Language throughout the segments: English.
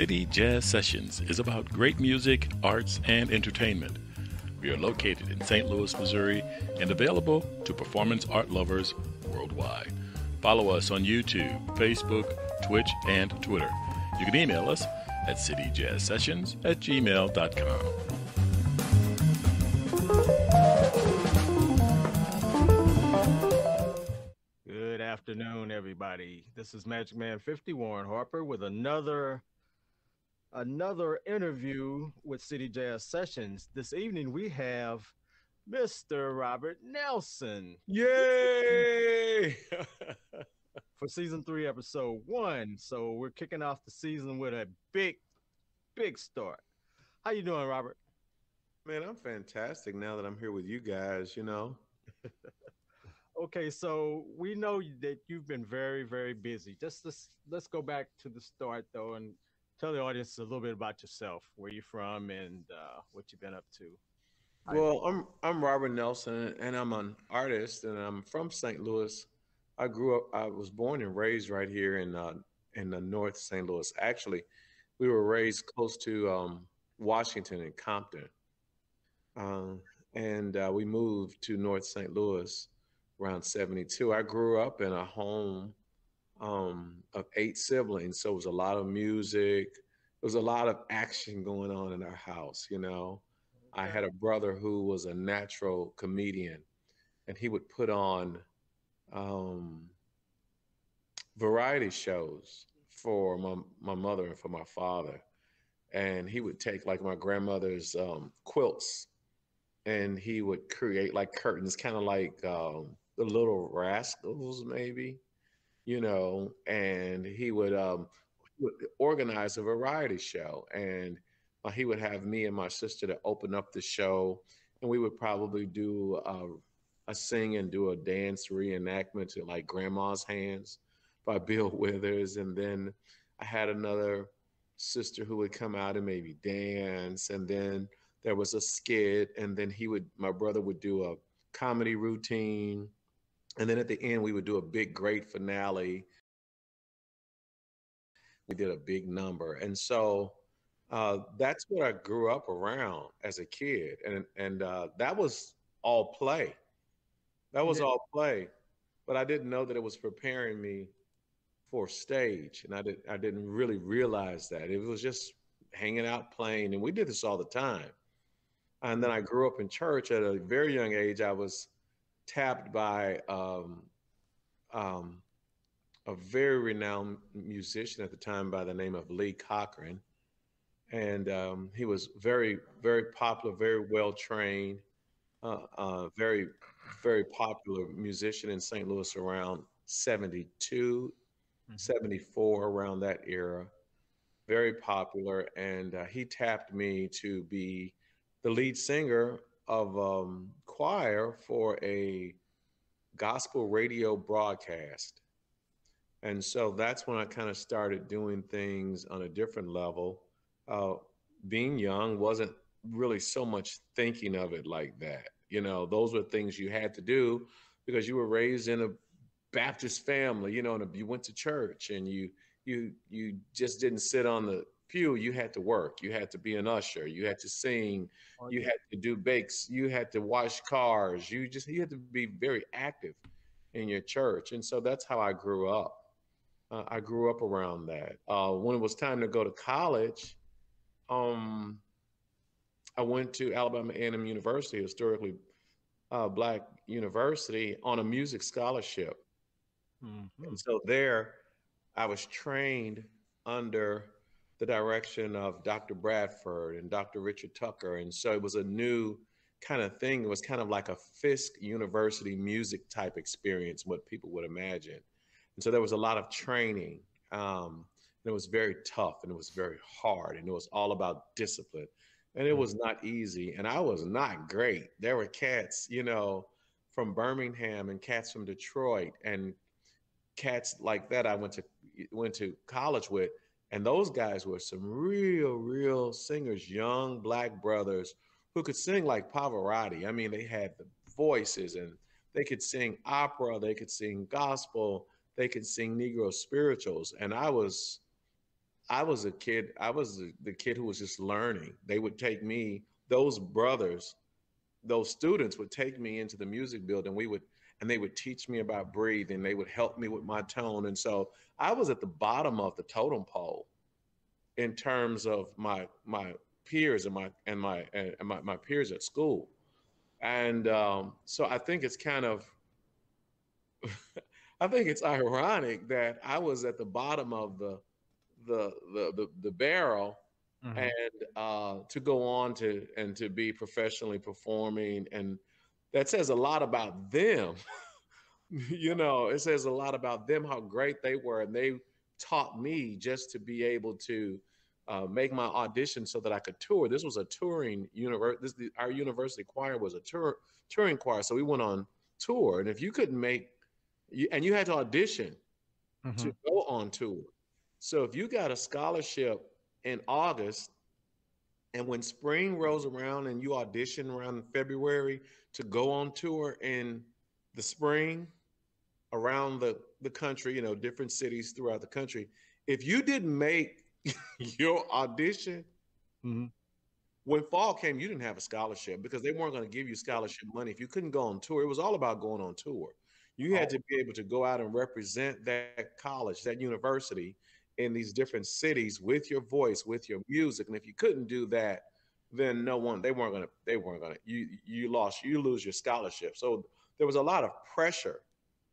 City Jazz Sessions is about great music, arts, and entertainment. We are located in St. Louis, Missouri, and available to performance art lovers worldwide. Follow us on YouTube, Facebook, Twitch, and Twitter. You can email us at cityjazzsessions at gmail.com. Good afternoon, everybody. This is Magic Man 50 Warren Harper with another another interview with City Jazz Sessions. This evening we have Mr. Robert Nelson. Yay! for season three, episode one. So we're kicking off the season with a big, big start. How you doing, Robert? Man, I'm fantastic now that I'm here with you guys, you know. okay, so we know that you've been very, very busy. Just let's let's go back to the start though and tell the audience a little bit about yourself, where you're from, and uh, what you've been up to. Well, I'm I'm Robert Nelson, and I'm an artist, and I'm from St. Louis. I grew up. I was born and raised right here in uh, in the North St. Louis. Actually, we were raised close to um, Washington and Compton, um, and uh, we moved to North St. Louis around '72. I grew up in a home um, of eight siblings, so it was a lot of music. There was a lot of action going on in our house. You know, I had a brother who was a natural comedian, and he would put on um, variety shows for my, my mother and for my father. And he would take like my grandmother's um, quilts and he would create like curtains, kind of like um, the little rascals, maybe, you know, and he would, um, organize a variety show. And uh, he would have me and my sister to open up the show. And we would probably do a, I sing and do a dance reenactment to like Grandma's Hands by Bill Withers. And then I had another sister who would come out and maybe dance. And then there was a skit. And then he would, my brother would do a comedy routine. And then at the end, we would do a big, great finale. We did a big number. And so uh, that's what I grew up around as a kid. And, and uh, that was all play. That was all play, but I didn't know that it was preparing me for stage, and I didn't I didn't really realize that it was just hanging out playing, and we did this all the time. And then I grew up in church at a very young age. I was tapped by um, um, a very renowned musician at the time by the name of Lee Cochran, and um, he was very very popular, very well trained, uh, uh, very very popular musician in St. Louis around 72, mm-hmm. 74, around that era. Very popular. And uh, he tapped me to be the lead singer of um, choir for a gospel radio broadcast. And so that's when I kind of started doing things on a different level. Uh, being young wasn't really so much thinking of it like that. You know, those were things you had to do because you were raised in a Baptist family, you know, and you went to church and you you you just didn't sit on the pew. You had to work. You had to be an usher. You had to sing. You had to do bakes. You had to wash cars. You just you had to be very active in your church. And so that's how I grew up. Uh, I grew up around that. Uh, when it was time to go to college, um, I went to Alabama A&M University, historically uh, black university, on a music scholarship. Mm-hmm. And so there, I was trained under the direction of Dr. Bradford and Dr. Richard Tucker. And so it was a new kind of thing. It was kind of like a Fisk University music type experience, what people would imagine. And so there was a lot of training. Um, and it was very tough and it was very hard and it was all about discipline and it was not easy and i was not great there were cats you know from birmingham and cats from detroit and cats like that i went to went to college with and those guys were some real real singers young black brothers who could sing like pavarotti i mean they had the voices and they could sing opera they could sing gospel they could sing negro spirituals and i was I was a kid. I was the, kid who was just learning. They would take me, those brothers, those students would take me into the music building. We would, and they would teach me about breathing. They would help me with my tone. And so I was at the bottom of the totem pole in terms of my my peers and my and my and my, my peers at school. And um, so I think it's kind of I think it's ironic that I was at the bottom of the the the the, the barrel mm-hmm. and uh, to go on to and to be professionally performing and that says a lot about them you know it says a lot about them how great they were and they taught me just to be able to uh, make my audition so that I could tour. This was a touring university. Our university choir was a tour touring choir, so we went on tour. And if you couldn't make, you, and you had to audition mm-hmm. to go on tour. So if you got a scholarship in August, and when spring rolls around and you audition around February to go on tour in the spring around the, the country, you know, different cities throughout the country, if you didn't make your audition, mm-hmm. when fall came, you didn't have a scholarship because they weren't going to give you scholarship money if you couldn't go on tour. It was all about going on tour. You had oh. to be able to go out and represent that college, that university in these different cities with your voice, with your music. And if you couldn't do that, then no one they weren't gonna they weren't gonna you you lost you lose your scholarship. So there was a lot of pressure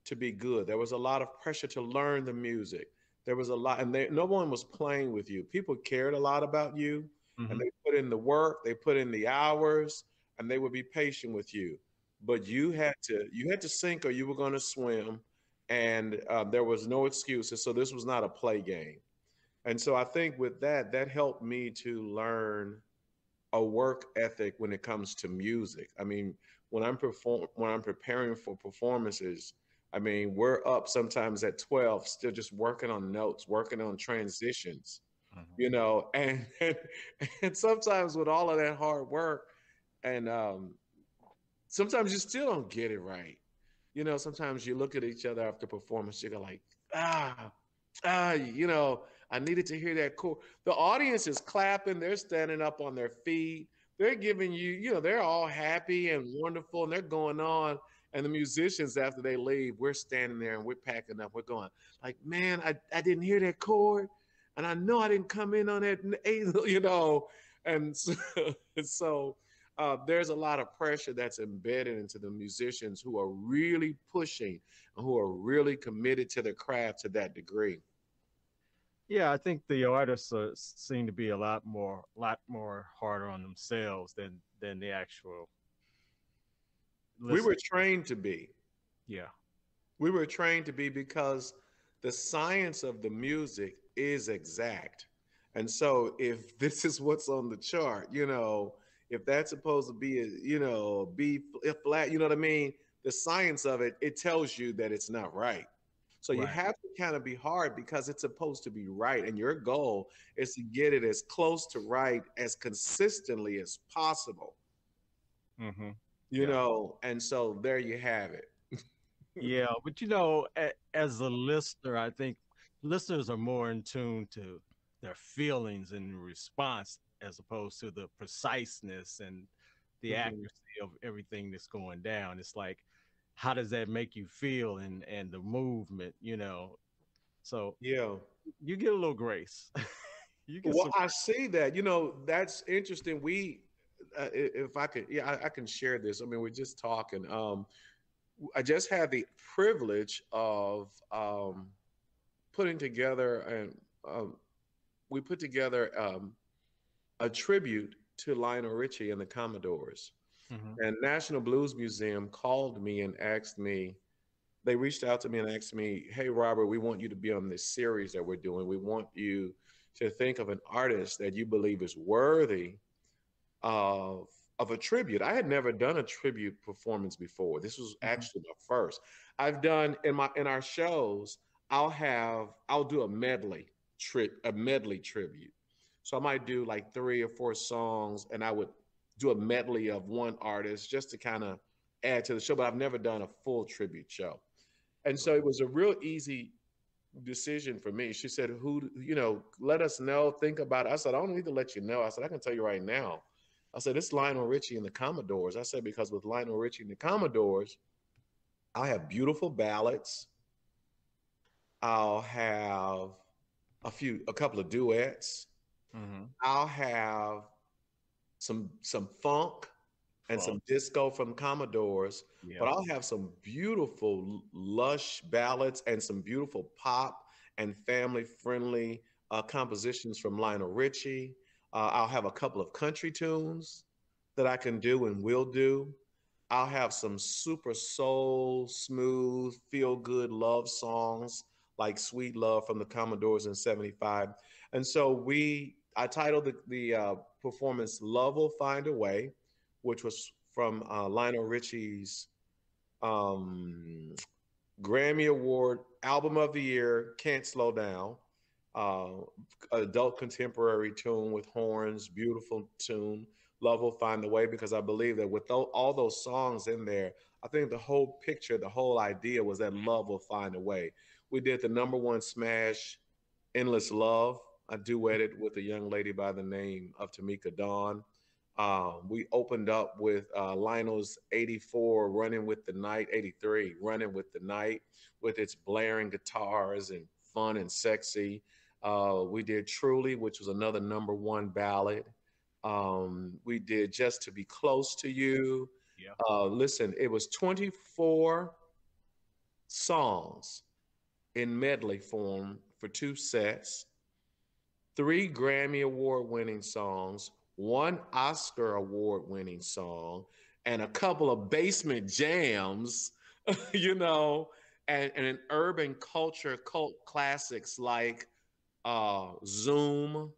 to be good. There was a lot of pressure to learn the music. There was a lot, and they, no one was playing with you. People cared a lot about you, mm-hmm. and they put in the work, they put in the hours, and they would be patient with you. But you had to you had to sink, or you were going to swim and uh, there was no excuses. So this was not a play game. And so I think with that, that helped me to learn a work ethic when it comes to music. I mean, when I'm perform when I'm preparing for performances, I mean, we're up sometimes at 12, still just working on notes, working on transitions, mm-hmm. you know, and, and, and sometimes with all of that hard work, and um, sometimes you still don't get it right you know, sometimes you look at each other after performance, you're like, ah, ah, you know, I needed to hear that cool. The audience is clapping, they're standing up on their feet, they're giving you, you know, they're all happy and wonderful and they're going on. And the musicians, after they leave, we're standing there and we're packing up. We're going, like, man, I, I didn't hear that chord. And I know I didn't come in on that, you know. And so, so uh, there's a lot of pressure that's embedded into the musicians who are really pushing and who are really committed to the craft to that degree. Yeah, I think the artists uh, seem to be a lot more, lot more harder on themselves than than the actual. We were trained to be. Yeah, we were trained to be because the science of the music is exact, and so if this is what's on the chart, you know, if that's supposed to be a you know B flat, you know what I mean? The science of it, it tells you that it's not right. So right. you have to kind of be hard because it's supposed to be right, and your goal is to get it as close to right as consistently as possible. Mm-hmm. You yeah. know, and so there you have it. yeah, but you know, as a listener, I think listeners are more in tune to their feelings and response as opposed to the preciseness and the mm-hmm. accuracy of everything that's going down. It's like, how does that make you feel and and the movement, you know? So yeah, you get a little grace. you get well, some- I see that. You know, that's interesting. We, uh, if I could, yeah, I, I, can share this. I mean, we're just talking. Um, I just had the privilege of um, putting together and um, we put together um, a tribute to Lionel Richie and the Commodores. Mm-hmm. And National Blues Museum called me and asked me, they reached out to me and asked me, Hey, Robert, we want you to be on this series that we're doing. We want you to think of an artist that you believe is worthy of, of a tribute. I had never done a tribute performance before. This was mm-hmm. actually my first. I've done in my in our shows, I'll have I'll do a medley trip a medley tribute. So I might do like three or four songs and I would do a medley of one artist just to kind of add to the show, but I've never done a full tribute show. And so it was a real easy decision for me. She said, "Who, you know, let us know. Think about it." I said, "I don't need to let you know." I said, "I can tell you right now." I said, "It's Lionel Richie and the Commodores." I said because with Lionel Richie and the Commodores, I have beautiful ballads. I'll have a few, a couple of duets. Mm-hmm. I'll have some some funk and some disco from Commodores, yeah. but I'll have some beautiful, lush ballads and some beautiful pop and family friendly uh, compositions from Lionel Richie. Uh, I'll have a couple of country tunes that I can do and will do. I'll have some super soul, smooth, feel good love songs like Sweet Love from the Commodores in 75. And so we, I titled the, the uh, performance Love Will Find a Way which was from uh, Lionel Richie's um, Grammy Award Album of the Year, Can't Slow Down. Uh, adult contemporary tune with horns, beautiful tune. Love will find a way because I believe that with all those songs in there, I think the whole picture, the whole idea was that love will find a way. We did the number one smash, Endless Love. I duetted with a young lady by the name of Tamika Dawn. Um, we opened up with uh, Lionel's 84, Running with the Night, 83, Running with the Night, with its blaring guitars and fun and sexy. Uh, we did Truly, which was another number one ballad. Um, we did Just to Be Close to You. Yeah. Uh, listen, it was 24 songs in medley form for two sets, three Grammy Award winning songs, one Oscar award winning song, and a couple of basement jams, you know, and, and an urban culture cult classics like uh, Zoom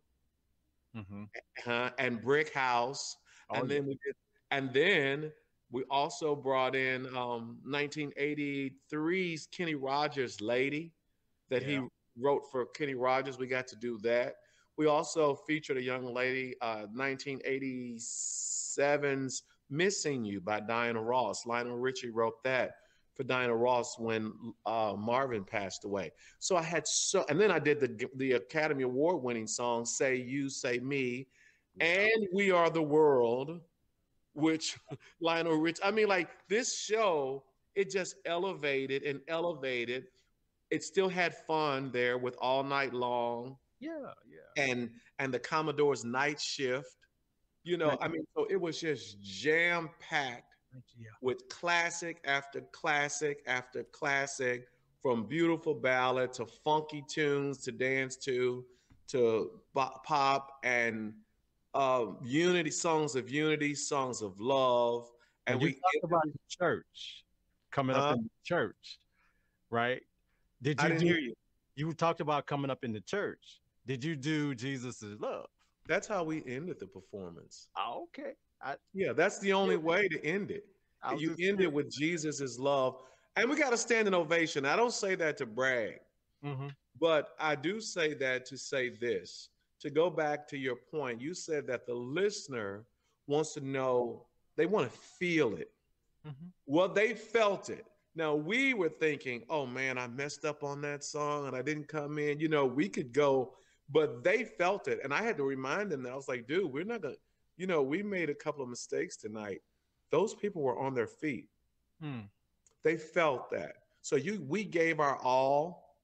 mm-hmm. uh, and Brick House. Oh, and then we did, and then we also brought in um, 1983's Kenny Rogers Lady that yeah. he wrote for Kenny Rogers. We got to do that. We also featured a young lady, uh, 1987's Missing You by Diana Ross. Lionel Richie wrote that for Diana Ross when uh, Marvin passed away. So I had so, and then I did the the Academy Award winning song "Say You, Say Me," and "We Are the World," which Lionel Rich. I mean, like this show, it just elevated and elevated. It still had fun there with all night long. Yeah, yeah. And and the Commodore's night shift. You know. I mean, so it was just jam packed yeah. with classic after classic after classic, from beautiful ballad to funky tunes to dance to, to pop and um, unity songs of unity, songs of love. And, and we talked about church coming uh, up in the church, right? Did you I didn't do, hear you? You talked about coming up in the church. Did you do Jesus is love? That's how we ended the performance. Oh, okay. I, yeah, that's the only way to end it. You end it with Jesus is love. And we got a standing ovation. I don't say that to brag, mm-hmm. but I do say that to say this. To go back to your point, you said that the listener wants to know, they want to feel it. Mm-hmm. Well, they felt it. Now we were thinking, oh man, I messed up on that song and I didn't come in. You know, we could go but they felt it. And I had to remind them that I was like, dude, we're not going to, you know, we made a couple of mistakes tonight. Those people were on their feet. Hmm. They felt that. So you, we gave our all.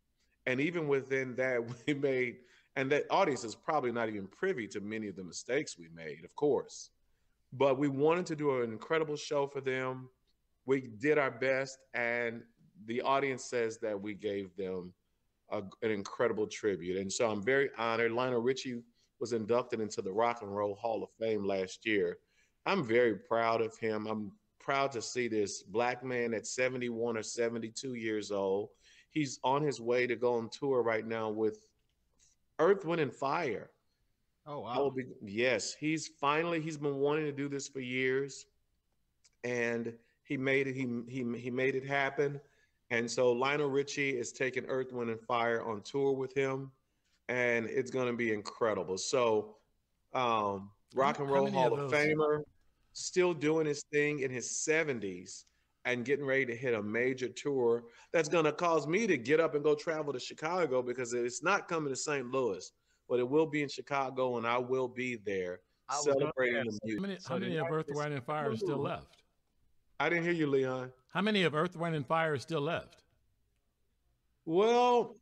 And even within that, we made, and that audience is probably not even privy to many of the mistakes we made, of course. But we wanted to do an incredible show for them. We did our best, and the audience says that we gave them a, an incredible tribute. And so I'm very honored. Lionel Richie was inducted into the Rock and Roll Hall of Fame last year. I'm very proud of him. I'm proud to see this black man at 71 or 72 years old. He's on his way to go on tour right now with Earth, Wind, and Fire. Oh wow! Be, yes, he's finally he's been wanting to do this for years, and he made it. He he he made it happen. And so Lionel Richie is taking Earth, Wind, and Fire on tour with him, and it's going to be incredible. So, um, Rock and Roll Hall of, of Famer, still doing his thing in his 70s. and getting ready to hit a major tour that's going to cause me to get up and go travel to Chicago because it's not coming to St. Louis, but it will be in Chicago and I will be there celebrating the music. How many, how many of Earth, Wind, and Fire are still left? I didn't hear you, Leon. How many of Earth, Wind, and Fire is still left? Well,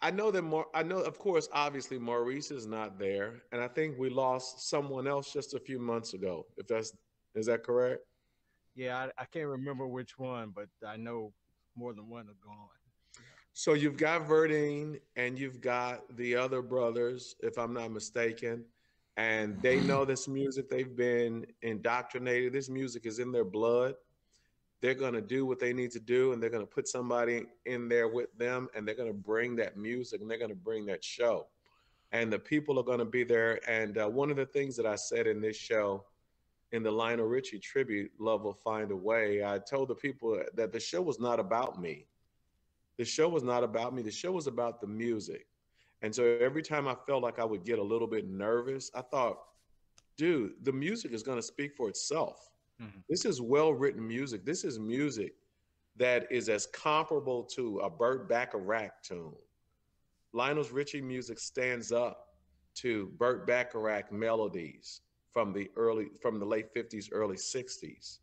I know that more. I know, of course, obviously Maurice is not there, and I think we lost someone else just a few months ago. If that's is that correct? Yeah, I, I can't remember which one, but I know more than one have gone. So you've got Verdine and you've got the other brothers, if I'm not mistaken, and they know this music. They've been indoctrinated. This music is in their blood they're going to do what they need to do and they're going to put somebody in there with them and they're going to bring that music and they're going to bring that show. And the people are going to be there. And uh, one of the things that i said in this show in the lionel richie tribute love will find a way i told the people that the show was not about me. The show was not about me. The show was about the music. And so every time i felt like i would get a little bit nervous i thought dude the music is going to speak for itself Mm-hmm. This is well written music. This is music that is as comparable to a Burt Bacharach tune. Lionel's Richie music stands up to Burt Bacharach melodies from the early, from the late 50s, early 60s.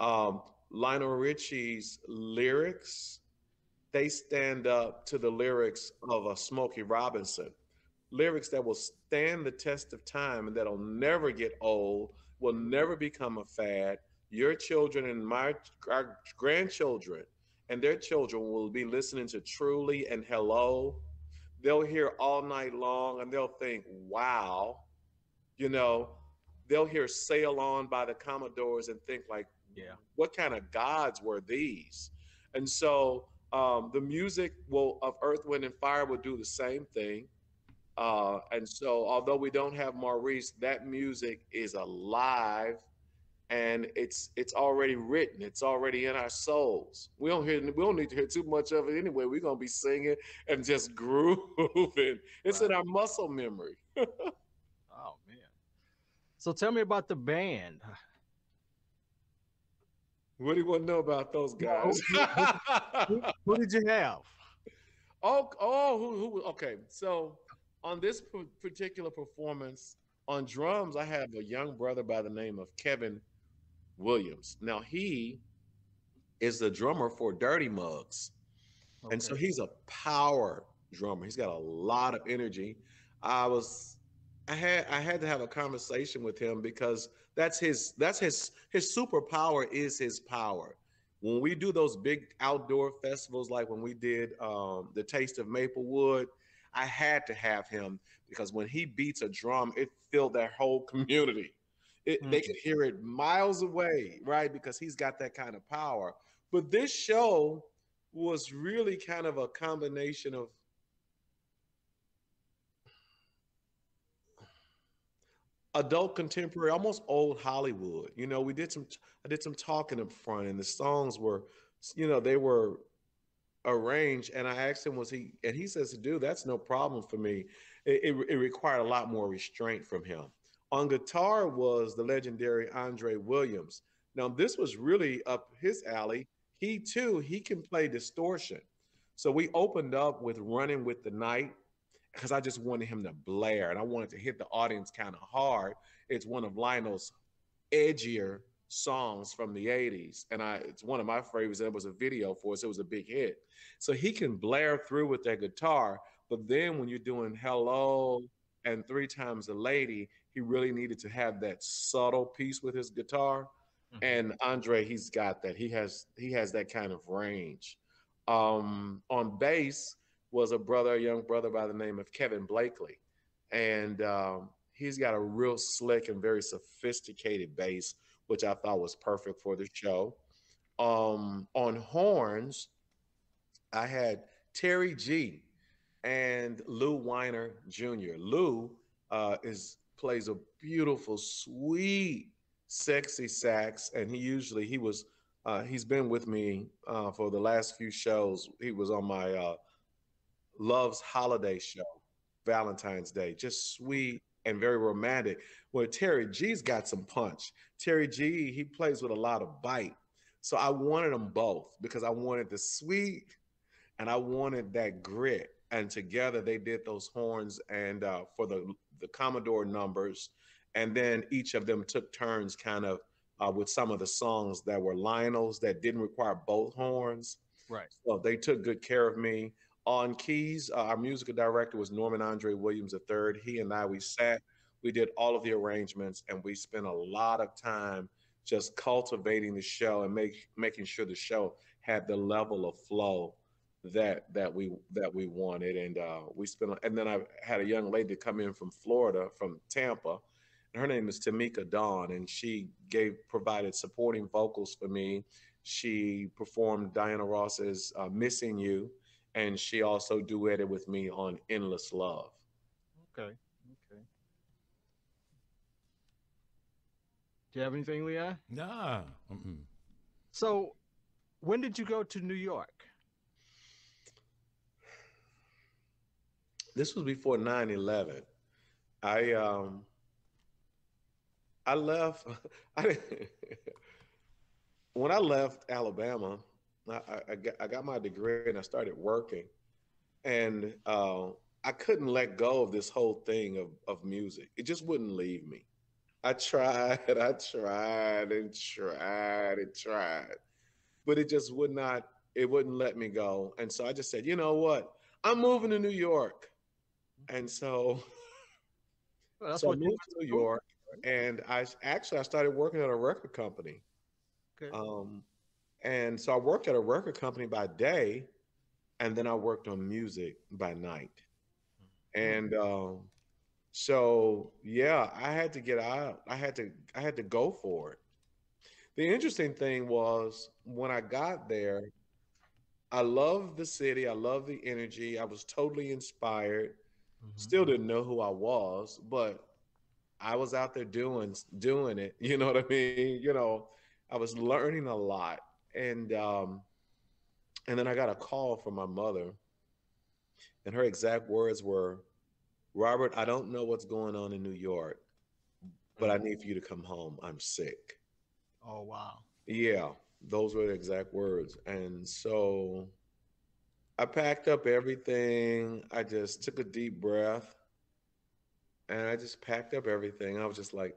Um, Lionel Richie's lyrics, they stand up to the lyrics of a Smokey Robinson. Lyrics that will stand the test of time and that'll never get old will never become a fad. Your children and my our grandchildren and their children will be listening to Truly and Hello. They'll hear all night long and they'll think, wow. You know, they'll hear Sail On by the Commodores and think like, yeah, what kind of gods were these? And so um, the music will of Earth, Wind, and Fire will do the same thing. Uh, and so, although we don't have Maurice, that music is alive, and it's it's already written. It's already in our souls. We don't hear. We don't need to hear too much of it anyway. We're gonna be singing and just grooving. It's right. in our muscle memory. oh man! So tell me about the band. What do you want to know about those guys? who, who, who, did you have? Oh, oh, who, who? Okay, so on this particular performance on drums, I have a young brother by the name of Kevin Williams. Now he is the drummer for Dirty Mugs. Okay. And so he's a power drummer. He's got a lot of energy. I was I had I had to have a conversation with him because that's his that's his his superpower is his power. When we do those big outdoor festivals like when we did um, the Taste of Maplewood, I had to have him because when he beats a drum, it filled that whole community. It, mm-hmm. They could hear it miles away, right? Because he's got that kind of power. But this show was really kind of a combination of adult contemporary, almost old Hollywood. You know, we did some I did some talking up front and the songs were, you know, they were arrange and i asked him was he and he says dude that's no problem for me. It, it, it, required a lot more restraint from him. On guitar was the legendary andre williams. Now this was really up his alley. He too he can play distortion. So we opened up with running with the night because i just wanted him to blare and i wanted to hit the audience kind of hard. It's one of lionel's edgier songs from the 80s and i it's one of my favorites. And it was a video for us. It was a big hit. So he can blare through with that guitar but then when you're doing hello and three times a lady he really needed to have that subtle piece with his guitar. Mm-hmm. and andre he's got that. He has he has that kind of range. Um on bass was a brother a young brother by the name of kevin blakely. And um he's got a real slick and very sophisticated bass which I thought was perfect for the show. Um, on horns, I had Terry G and Lou Weiner Jr. Lou uh, is plays a beautiful, sweet, sexy sax, and he usually he was uh, he's been with me uh, for the last few shows. He was on my uh, Love's Holiday show, Valentine's Day. Just sweet, and very romantic. Well, Terry G's got some punch. Terry G, he plays with a lot of bite. So I wanted them both because I wanted the sweet and I wanted that grit. And together they did those horns and uh, for the the Commodore numbers, and then each of them took turns kind of uh, with some of the songs that were Lionel's that didn't require both horns. Right. So they took good care of me. On keys, uh, our musical director was Norman Andre Williams III. He and I, we sat, we did all of the arrangements, and we spent a lot of time just cultivating the show and make making sure the show had the level of flow that that we that we wanted. And uh, we spent, and then I had a young lady come in from Florida, from Tampa, her name is Tamika Dawn, and she gave provided supporting vocals for me. She performed Diana Ross's uh, "Missing You," and she also duetted with me on "Endless Love." Okay. Okay. Do you have anything, Leon? Nah. Mm-mm. So, when did you go to New York? This was before 9-11. I um I left. I when I left Alabama, I, I, got, I got my degree and I started working, and uh, I couldn't let go of this whole thing of of music. It just wouldn't leave me. I tried, I tried and tried and tried, but it just would not. It wouldn't let me go, and so I just said, you know what? I'm moving to New York, and so. Well, so I moved to New York, and I actually I started working at a record company. Okay. Um, and so I worked at a record company by day, and then I worked on music by night. And um, so yeah, I had to get out. I had to I had to go for it. The interesting thing was when I got there, I loved the city. I loved the energy. I was totally inspired. Mm-hmm. Still didn't know who I was, but I was out there doing doing it. You know what I mean? You know, I was learning a lot, and um, and then I got a call from my mother, and her exact words were, "Robert, I don't know what's going on in New York, but I need for you to come home. I'm sick." Oh wow! Yeah, those were the exact words, and so I packed up everything. I just took a deep breath and I just packed up everything. I was just like,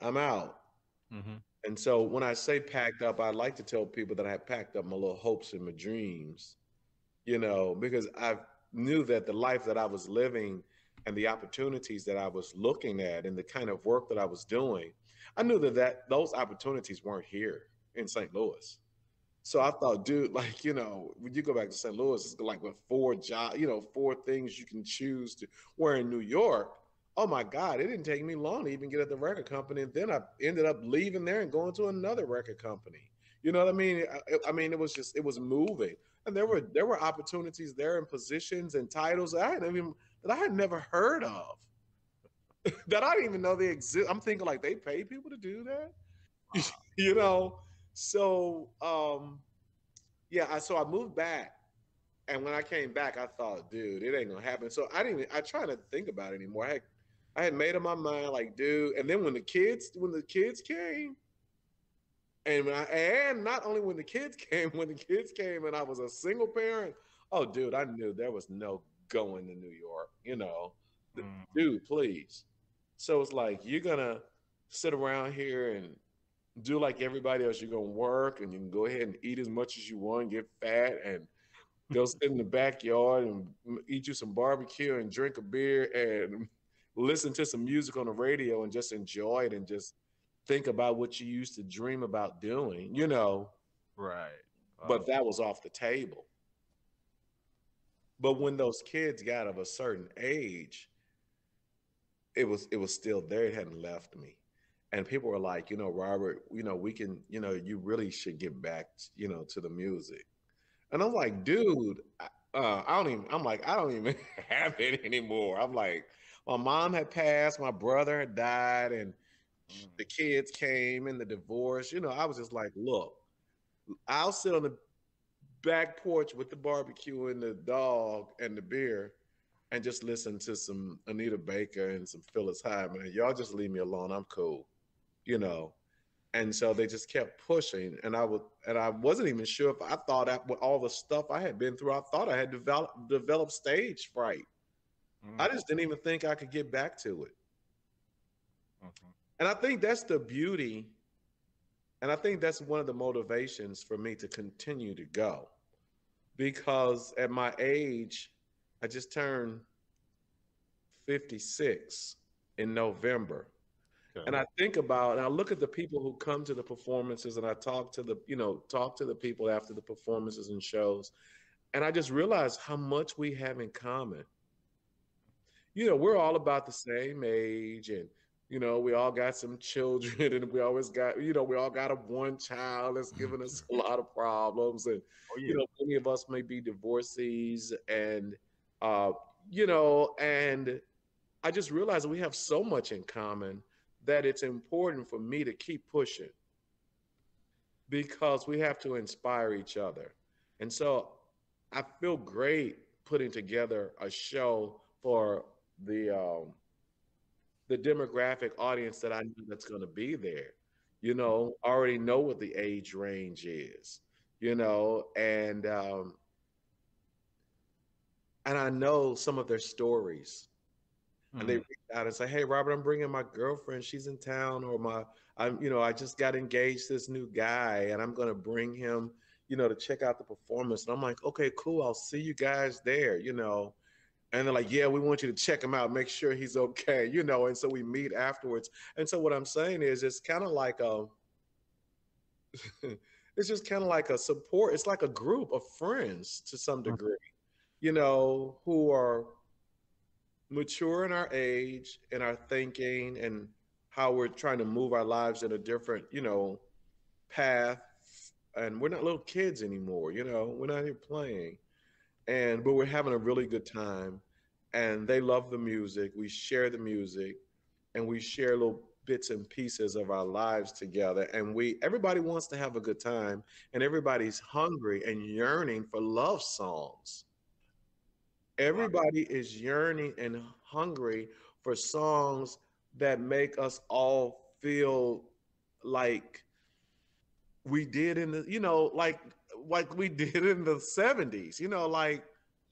I'm out. Mm-hmm. And so when I say packed up, I like to tell people that I packed up my little hopes and my dreams, you know, because I knew that the life that I was living and the opportunities that I was looking at and the kind of work that I was doing, I knew that, that those opportunities weren't here in St. Louis. So I thought, dude, like, you know, when you go back to St. Louis, it's like with four jobs, you know, four things you can choose to. Where in New York, oh my God, it didn't take me long to even get at the record company. And then I ended up leaving there and going to another record company. You know what I mean? I, I mean, it was just, it was moving. And there were there were opportunities there and positions and titles that I had even that I had never heard of. that I didn't even know they exist. I'm thinking like they pay people to do that. you know, so um, yeah, I, so I moved back, and when I came back, I thought, dude, it ain't gonna happen. So I didn't. I try not to think about it anymore. I had, I had made up my mind, like, dude. And then when the kids, when the kids came, and I, and not only when the kids came, when the kids came, and I was a single parent. Oh, dude, I knew there was no going to New York. You know, mm. dude, please. So it's like you're gonna sit around here and do like everybody else. You're gonna work and you can go ahead and eat as much as you want, get fat, and go sit in the backyard and eat you some barbecue and drink a beer and listen to some music on the radio and just enjoy it and just think about what you used to dream about doing, you know. Right. But that was off the table. But when those kids got of a certain age, it was it was still there. It hadn't left me and people were like, you know, Robert, you know, we can, you know, you really should get back, you know, to the music. And I'm like, dude, uh, I don't even. I'm like, I don't even have it anymore. I'm like, my mom had passed, my brother had died, and mm. the kids came and the divorce. You know, I was just like, look, I'll sit on the back porch with the barbecue and the dog and the beer and just listen to some Anita Baker and some Phyllis Hyman. Y'all just leave me alone. I'm cool you know. and so they just kept pushing and i would and i wasn't even sure if i thought that with all the stuff i had been through i thought i had developed developed stage fright mm-hmm. i just didn't even think i could get back to it mm-hmm. and i think that's the beauty and i think that's one of the motivations for me to continue to go because at my age i just turned 56 in november Okay. And I think about, and I look at the people who come to the performances, and I talk to the, you know, talk to the people after the performances and shows, and I just realize how much we have in common. You know, we're all about the same age, and you know, we all got some children, and we always got, you know, we all got a one child that's giving us a lot of problems, and oh, yeah. you know, many of us may be divorcees, and uh, you know, and I just realized we have so much in common that it's important for me to keep pushing because we have to inspire each other. And so I feel great putting together a show for the demographic audience that I know that's going to be there. You know, already know what the age range is. You know, and um, and I know some of their stories mm. and they mm. reach out and say, "Hey, Robert, I'm bringing my girlfriend. She's in town, or my, I'm, you know, I just got engaged to this new guy, and I'm going to bring him, you know, to check out the performance." And I'm like, "Okay, cool. I'll see you guys there," you know. And they're like, "Yeah, we want you to check him out, make sure he's okay," you know. And so we meet afterwards. And so what I'm saying is, it's kind of like a. it's just kind of like a support. It's like a group of friends to some mm. degree, you know, who are mature in our age and our thinking and how we're trying to move our lives in a different, you know, path. And we're not little kids anymore, you know, we're not here playing. And but we're having a really good time. And they love the music. We share the music and we share little bits and pieces of our lives together. And we everybody wants to have a good time and everybody's hungry and yearning for love songs. Everybody is yearning and hungry for songs that make us all feel like we did in the, you know, like like we did in the 70s, you know, like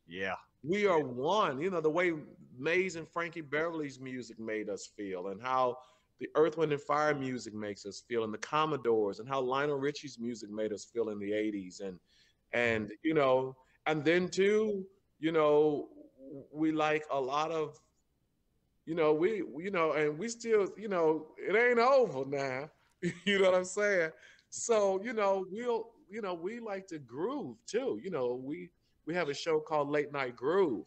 yeah. We are one, you know, the way Maze and Frankie Beverly's music made us feel and how the Earth, Wind, and Fire music makes us feel, and the Commodores, and how Lionel Richie's music made us feel in the '80s, and and you know, and then too, you know, we like a lot of, you know, we, you know, and we still, you know, it ain't over now. you know what I'm saying? So, you know, we'll, you know, we like to groove too. You know, we we have a show called Late Night Groove.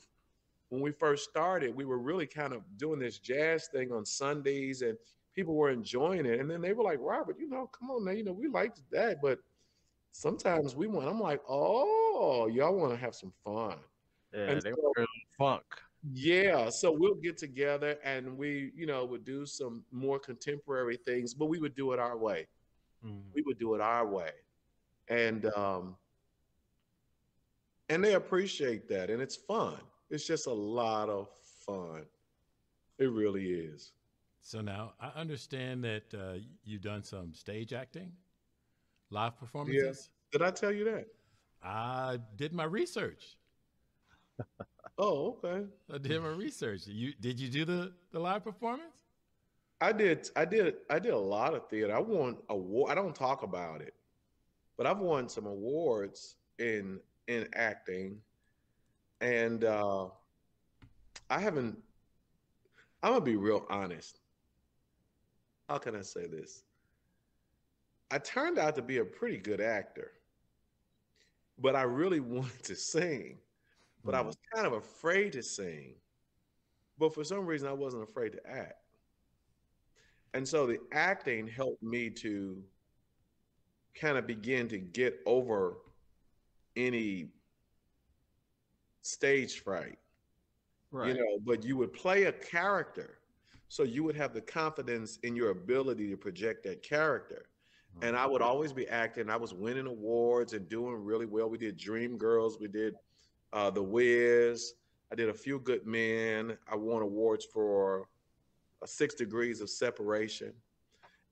When we first started, we were really kind of doing this jazz thing on Sundays and people were enjoying it. And then they were like, Robert, you know, come on now, you know, we liked that, but sometimes we want, I'm like, oh, y'all want to have some fun. Yeah, and they so, were funk. Yeah, so we'll get together and we, you know, would do some more contemporary things, but we would do it our way. Mm. We would do it our way, and um, and they appreciate that, and it's fun. It's just a lot of fun. It really is. So now I understand that uh, you've done some stage acting, live performances. Yeah. Did I tell you that? I did my research. oh, okay. I did my research. You did you do the the live performance? I did. I did. I did a lot of theater. I won award. I don't talk about it, but I've won some awards in in acting, and uh, I haven't. I'm gonna be real honest. How can I say this? I turned out to be a pretty good actor, but I really wanted to sing but I mm-hmm. was kind of afraid to sing. But for some reason, I wasn't afraid to act. And so the acting helped me to kind of begin to get over any stage fright. Right. You know, but you would play a character. So you would have the confidence in your ability to project that character. And I would always be acting. I was winning awards and doing really well. We did Dream Girls. We did uh, The Wiz. I did a few good men. I won awards for Six Degrees of Separation.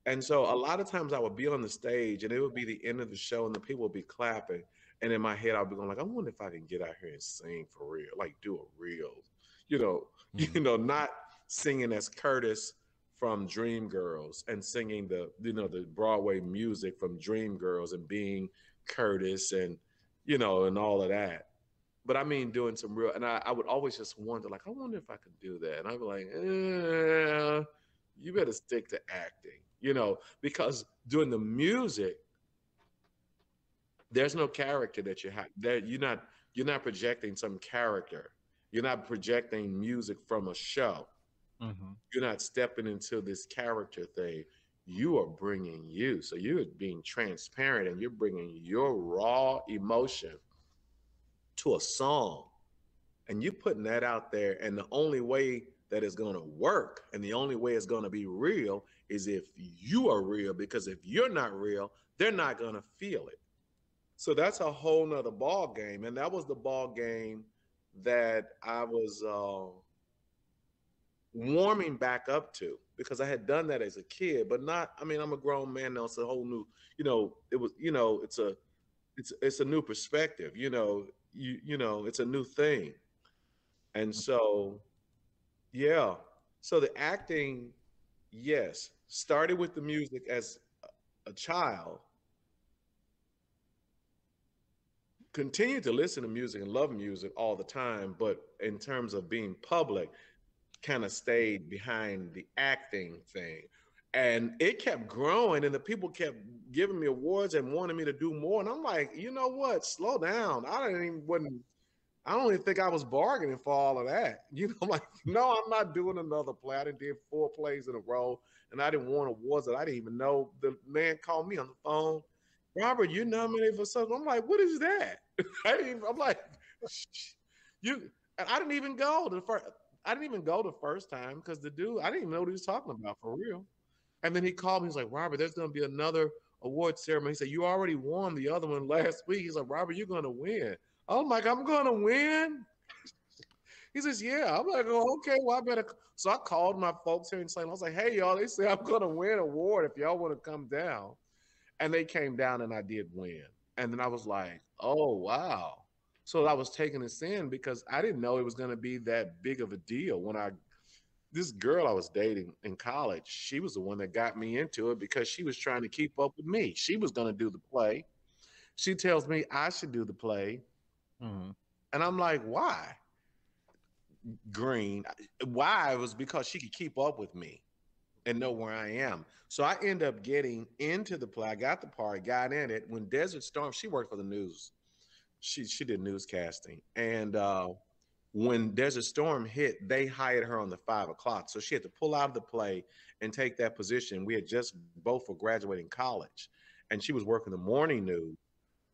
And so a lot of times I would be on the stage and it would be the end of the show and the people would be clapping. And in my head, I'd be going like, I wonder if I can get out here and sing for real, like do a real, you know, mm-hmm. you know, not singing as Curtis from Dreamgirls and singing the, you know, the Broadway music from Dreamgirls and being Curtis and, you know, and all of that. But I mean, doing some real, and I, I would always just wonder, like, I wonder if I could do that. And I'd be like, eh, you better stick to acting, you know, because doing the music, there's no character that you have. That you're not you're not projecting some character. You're not projecting music from a show. Mm-hmm. You're not stepping into this character thing. You are bringing you. So you're being transparent and you're bringing your raw emotion to a song. And you're putting that out there. And the only way that is going to work and the only way it's going to be real is if you are real. Because if you're not real, they're not going to feel it. So that's a whole nother ball game. And that was the ball game that I was uh, warming back up to because I had done that as a kid, but not, I mean, I'm a grown man now. It's a whole new, you know, it was, you know, it's a, it's, it's a new perspective, you know, you, you know, it's a new thing. And mm-hmm. so, yeah. So the acting, yes, started with the music as a child continued to listen to music and love music all the time, but in terms of being public, kind of stayed behind the acting thing. And it kept growing, and the people kept giving me awards and wanting me to do more. And I'm like, you know what? Slow down. I didn't even wasn't. I don't even think I was bargaining for all of that. You know, I'm like, no, I'm not doing another play. I did four plays in a row, and I didn't want awards that I didn't even know. The man called me on the phone Robert, you're nominated for something. I'm like, what is that? I didn't even, I'm like, you. And I didn't even go the first. I didn't even go the first time because the dude, I didn't even know what he was talking about for real. And then he called me. He's like, Robert, there's going to be another award ceremony. He said, you already won the other one last week. He's like, Robert, you're going to win. I'm like, I'm going to win. He says, yeah. I'm like, oh, okay, well, I better. So I called my folks here in St. I was like, hey, y'all, they say I'm going to win an award if y'all want to come down. And they came down and I did win. And then I was like, oh, wow. So I was taking this in because I didn't know it was going to be that big of a deal. When I, this girl I was dating in college, she was the one that got me into it because she was trying to keep up with me. She was going to do the play. She tells me I should do the play. Mm-hmm. And I'm like, why? Green. Why? It was because she could keep up with me and know where I am. So I end up getting into the play. I got the part, got in it. When Desert Storm, she worked for the news. She she did newscasting, and uh, when Desert Storm hit, they hired her on the five o'clock. So she had to pull out of the play and take that position. We had just both were graduating college, and she was working the morning news.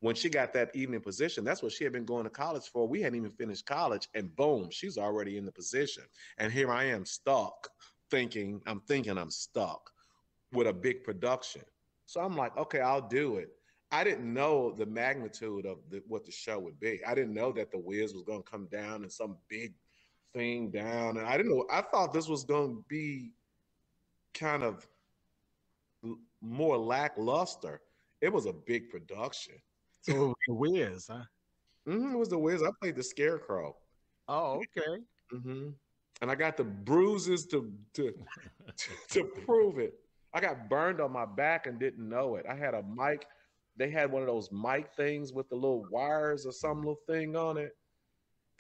When she got that evening position, that's what she had been going to college for. We hadn't even finished college, and boom, she's already in the position. And here I am stuck thinking, I'm thinking I'm stuck with a big production. So I'm like, okay, I'll do it. I didn't know the magnitude of the, what the show would be. I didn't know that the Wiz was going to come down and some big thing down, and I didn't know. I thought this was going to be kind of more lackluster. It was a big production. So it was the Wiz, huh? Mm-hmm, it was the Wiz. I played the Scarecrow. Oh, okay. Mm-hmm and I got the bruises to to to prove it. I got burned on my back and didn't know it. I had a mic. They had one of those mic things with the little wires or some little thing on it.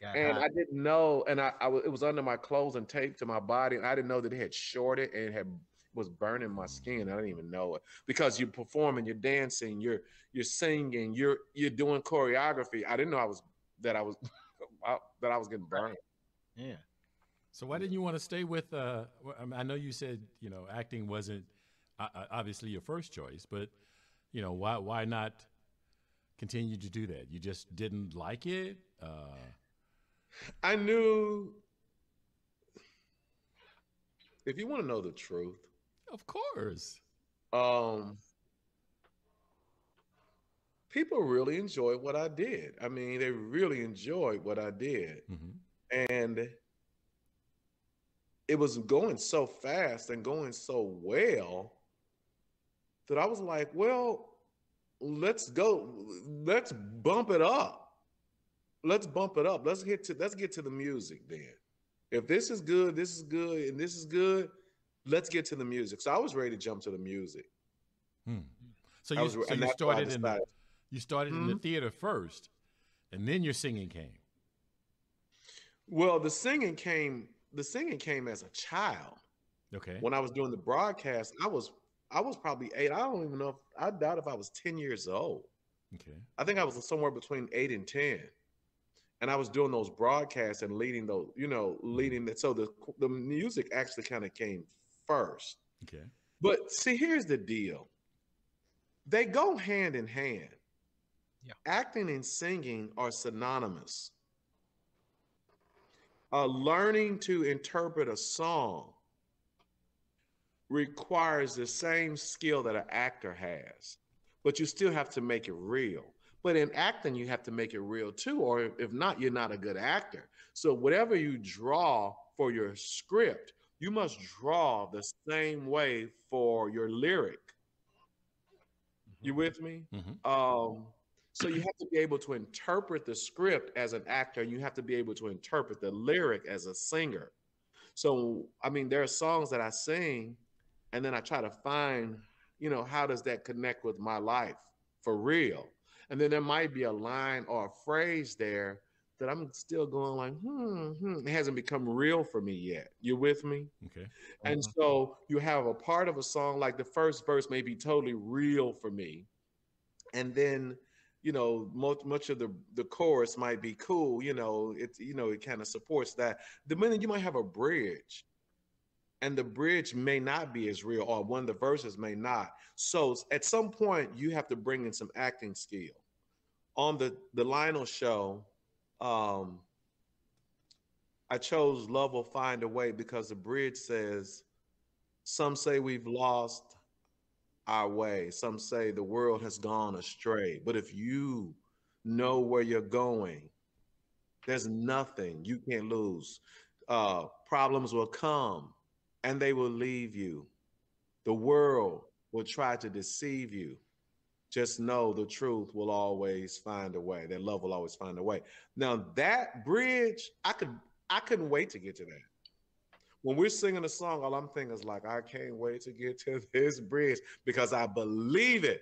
Got and hot. I didn't know, and I, I it was under my clothes and taped to my body, and I didn't know that it had shorted and it had was burning my skin. I didn't even know it because you're performing, you're dancing, you're you're singing, you're you're doing choreography. I didn't know I was that I was that I was getting burned. Yeah. So why didn't you want to stay with? Uh, I know you said you know acting wasn't uh, uh, obviously your first choice, but you know why why not continue to do that? You just didn't like it. Uh, I knew. If you want to know the truth, of course. Um, people really enjoyed what I did. I mean, they really enjoyed what I did, mm-hmm. and it was going so fast and going so well that I was like, well, let's go, let's bump it up. Let's bump it up. Let's get to let's get to the music then. If this is good, this is good, and this is good, let's get to the music. So I was ready to jump to the music. Hmm. So you, was, so you started in the you started hmm? in the theater first, and then your singing came. Well, the singing came. The singing came as a child. Okay. When I was doing the broadcast, I was I was probably eight. I don't even know if I doubt if I was 10 years old. Okay. I think I was somewhere between eight and 10. And I was doing those broadcasts and leading those, you know, leading that. So the the music actually kind of came first. Okay. But see, here's the deal. They go hand in hand. Yeah. Acting and singing are synonymous. Uh, learning to interpret a song requires the same skill that an actor has, but you still have to make it real. But in acting, you have to make it real too, or if not, you're not a good actor. So, whatever you draw for your script, you must draw the same way for your lyric. Mm-hmm. You with me? Mm-hmm. Um, so you have to be able to interpret the script as an actor, and you have to be able to interpret the lyric as a singer. So, I mean, there are songs that I sing and then I try to find, you know, how does that connect with my life for real? And then there might be a line or a phrase there that I'm still going like, hmm, hmm. It hasn't become real for me yet. You with me? Okay. And uh-huh. so you have a part of a song like the first verse may be totally real for me, and then you know much much of the the chorus might be cool. You know, it you know it kind of supports that. The minute you might have a bridge and the bridge may not be as real or one of the verses may not. So at some point you have to bring in some acting skill. On the the lionel show um i chose love will find a way because the bridge says some say we've lost our way. Some say the world has gone astray. But if you know where you're going there's nothing you can't lose. Uh problems will come and they will leave you. The world will try to deceive you. Just know the truth will always find a way. That love will always find a way. Now that bridge, I could I couldn't wait to get to that. When we're singing a song, all I'm thinking is like, I can't wait to get to this bridge because I believe it.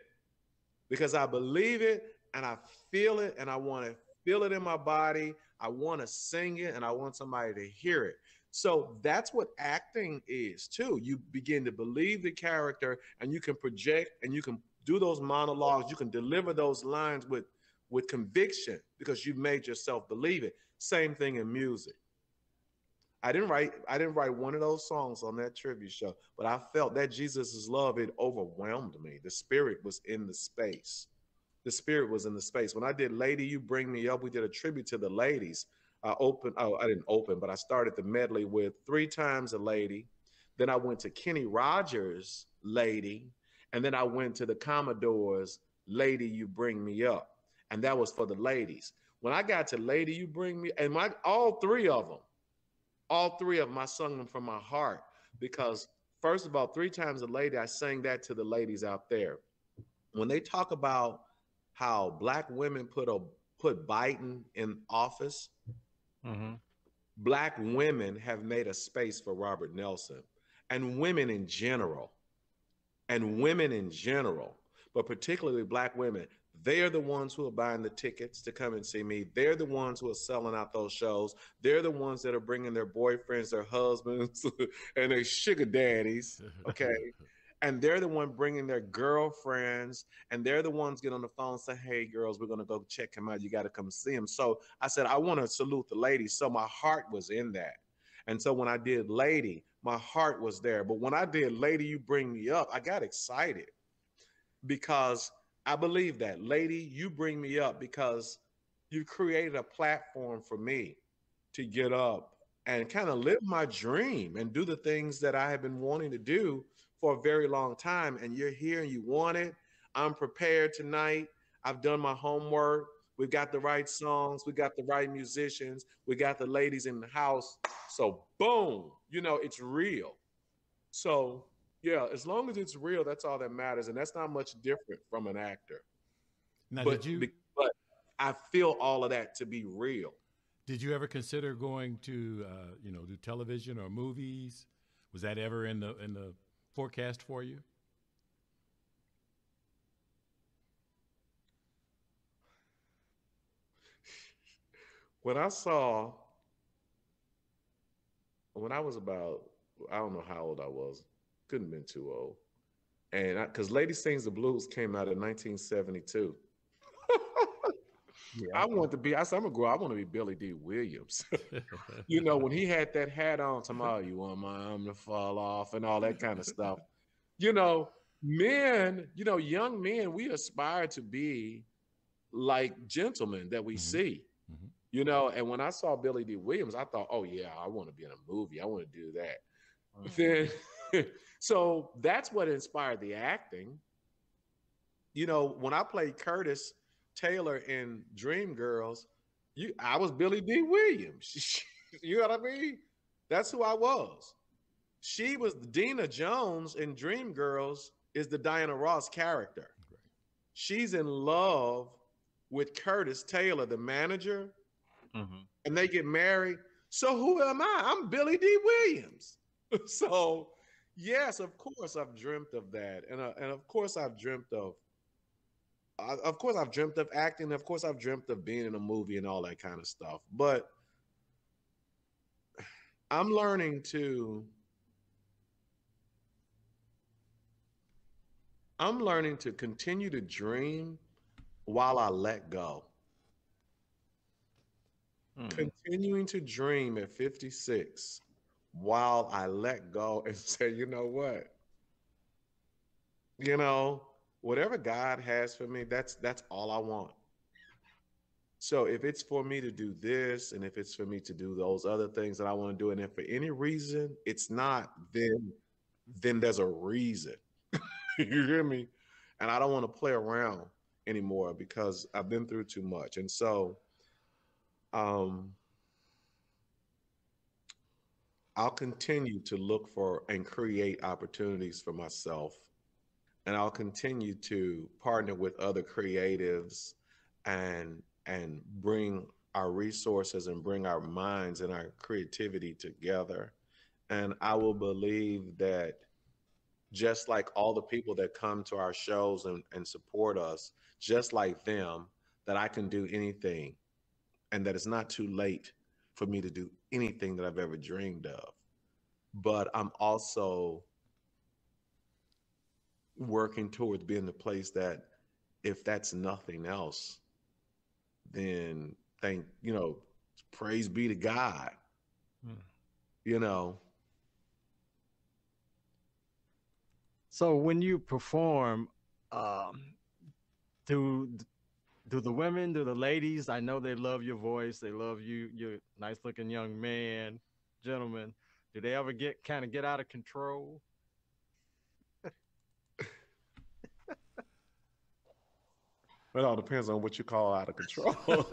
Because I believe it and I feel it and I want to feel it in my body. I want to sing it and I want somebody to hear it. So that's what acting is too. You begin to believe the character and you can project and you can do those monologues, you can deliver those lines with with conviction because you've made yourself believe it. Same thing in music. I didn't write I didn't write one of those songs on that tribute show, but I felt that Jesus' love it overwhelmed me. The spirit was in the space. The spirit was in the space. When I did Lady You Bring Me Up, we did a tribute to the ladies I opened, oh, I didn't open, but I started the medley with Three Times a Lady. Then I went to Kenny Rogers' Lady. And then I went to the Commodores' Lady, You Bring Me Up. And that was for the ladies. When I got to Lady, You Bring Me, and my all three of them, all three of them, I sung them from my heart because first of all, three times a lady, I sang that to the ladies out there. When they talk about how black women put a put Biden in office, Mm-hmm. Black women have made a space for Robert Nelson and women in general, and women in general, but particularly Black women. They're the ones who are buying the tickets to come and see me. They're the ones who are selling out those shows. They're the ones that are bringing their boyfriends, their husbands, and their sugar daddies. Okay. And they're the one bringing their girlfriends and they're the ones get on the phone and say hey girls we're going to go check him out. You got to come see him. So i said i want to salute the ladies so my heart was in that. And so when i did lady my heart was there. But when i did lady you bring me up i got excited because i believe that lady you bring me up because you created a platform for me to get up and kind of live my dream and do the things that i have been wanting to do for a very long time and you're here and you want it. I'm prepared tonight. I've done my homework. We've got the right songs. We got the right musicians. We got the ladies in the house. So, boom, you know, it's real. So, Yeah, as long as it's real, that's all that matters, and that's not much different from an actor. Now, but, did you? But I feel all of that to be real. Did you ever consider going to, uh, you know, do television or movies? Was that ever in the in the forecast for you? When I saw, when I was about, I don't know how old I was, couldn't have been too old, and because Lady Sings the Blues came out in 1972. Yeah. I want to be. I said, I'm gonna grow. I want to be Billy Dee Williams. you know, when he had that hat on, tomorrow you want my arm to fall off and all that kind of stuff. You know, men. You know, young men. We aspire to be like gentlemen that we mm-hmm. see. Mm-hmm. You know, and when I saw Billy Dee Williams, I thought, oh yeah, I want to be in a movie. I want to do that. Mm-hmm. Then, so that's what inspired the acting. You know, when I played Curtis Taylor in Dreamgirls, you I was Billy Dee Williams. you know what I mean? That's who I was. She was Deena Jones in Dreamgirls is the Diana Ross character. She's in love with Curtis Taylor, the manager, mm-hmm. and they get married. So who am I? I'm Billy Dee Williams. so yes, of course I've dreamt of that, and uh, and of course I've dreamt of I, of course I've dreamt of acting. Of course I've dreamt of being in a movie and all that kind of stuff. But I'm learning to I'm learning to continue to dream while I let go. Hmm. Continuing to dream at 56 while I let go and say, you know what? You know, whatever God has for me, that's that's all I want. So if it's for me to do this and if it's for me to do those other things that I want to do, and if for any reason it's not, then then there's a reason. you hear me? And I don't want to play around anymore because I've been through too much. And so um I'll continue to look for and create opportunities for myself and I'll continue to partner with other creatives and and bring our resources and bring our minds and our creativity together. And I will believe that just like all the people that come to our shows and, and support us, just like them, that I can do anything and that it's not too late for me to do anything that I've ever dreamed of. But I'm also working towards being the place that if that's nothing else, then thank you know, praise be to God. Hmm. You know. So when you perform, um, do do the women, do the ladies? I know they love your voice. They love you. You're nice looking young man, gentlemen. Do they ever get kind of get out of control? It all depends on what you call out of control. you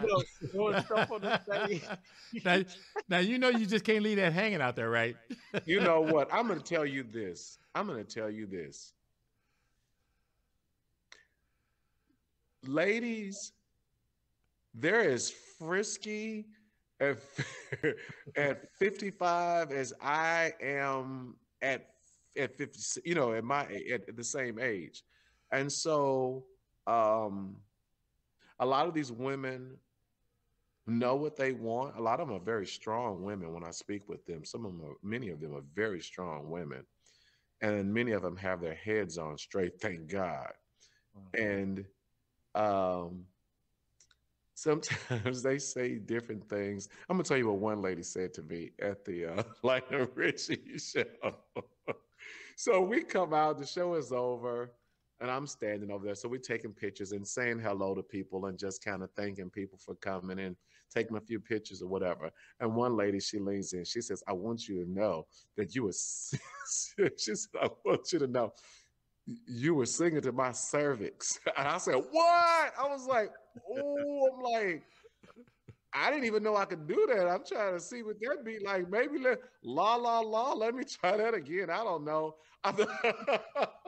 know, doing stuff on the stage. now, now, you know you just can't leave that hanging out there, right? you know what? I'm going to tell you this. I'm going to tell you this. Ladies, they're frisky at, at 55 as I am at at 50, you know, at my at the same age. And so um, a lot of these women know what they want. A lot of them are very strong women when I speak with them. Some of them, are, many of them are very strong women. And many of them have their heads on straight, thank God. And um, sometimes they say different things. I'm gonna tell you what one lady said to me at the uh, Lionel Richie show. so we come out, the show is over and I'm standing over there. So we're taking pictures and saying hello to people and just kind of thanking people for coming and taking a few pictures or whatever. And one lady, she leans in, she says, I want you to know that you were, she said, I want you to know you were singing to my cervix. And I said, What? I was like, Oh, I'm like, I didn't even know I could do that. I'm trying to see what that be like. Maybe let la la la. Let me try that again. I don't know.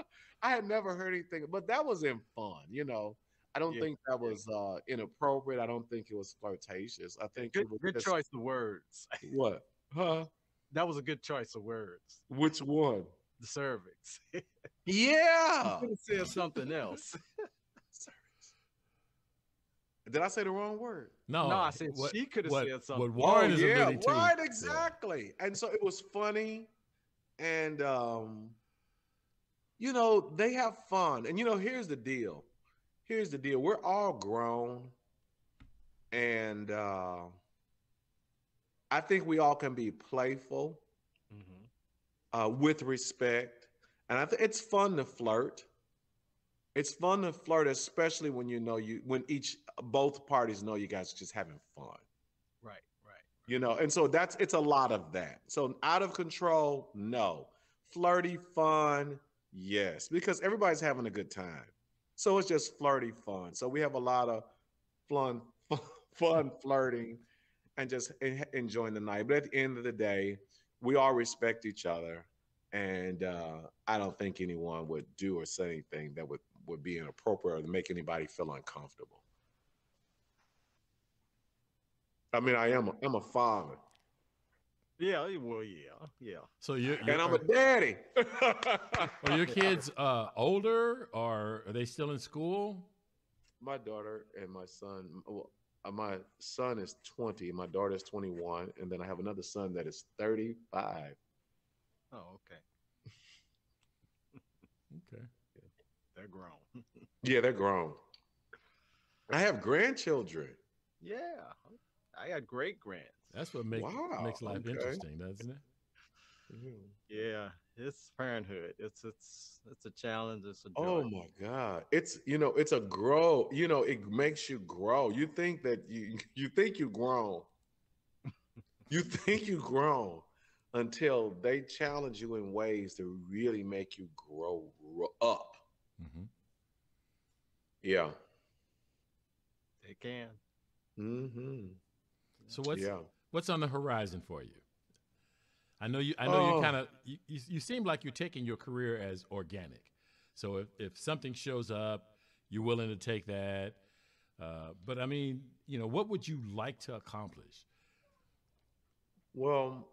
I, I had never heard anything, but that was in fun. You know, I don't yeah. think that was uh, inappropriate. I don't think it was flirtatious. I think good, good just, choice of words. What? Huh? That was a good choice of words. Which one? The cervix. yeah. You could have said something else. Did I say the wrong word? No, no. I said what, she could have said something. What Warren oh, is yeah, right, exactly. Yeah. And so it was funny, and um, you know they have fun. And you know, here's the deal. Here's the deal. We're all grown, and uh, I think we all can be playful, mm-hmm. uh, with respect, and I think it's fun to flirt. It's fun to flirt, especially when you know you when each both parties know you guys are just having fun. Right, right. You know, and so that's it's a lot of that. So out of control, no. Flirty fun, yes, because everybody's having a good time. So it's just flirty fun. So we have a lot of fun, fun flirting, and just enjoying the night. But at the end of the day, we all respect each other, and uh, I don't think anyone would do or say anything that would would be inappropriate or make anybody feel uncomfortable. I mean, I am a, I'm a father. Yeah, well, yeah, yeah. So you and I'm a daddy. are your kids uh, older, or are they still in school? My daughter and my son. Well, uh, my son is 20, my daughter is 21, and then I have another son that is 35. Oh, okay. okay. They're grown. yeah, they're grown. I have grandchildren. Yeah, I got great grands. That's what makes wow, makes life okay. interesting, doesn't it? Mm-hmm. Yeah, it's parenthood. It's it's it's a challenge. It's a joy. oh my god! It's you know it's a grow. You know it makes you grow. You think that you you think you grown. you think you grown until they challenge you in ways to really make you grow, grow up. Mm-hmm. Yeah. They can. Mm-hmm. So what's yeah. What's on the horizon for you? I know you. I know oh. you kind of. You, you, you seem like you're taking your career as organic. So if if something shows up, you're willing to take that. Uh, but I mean, you know, what would you like to accomplish? Well,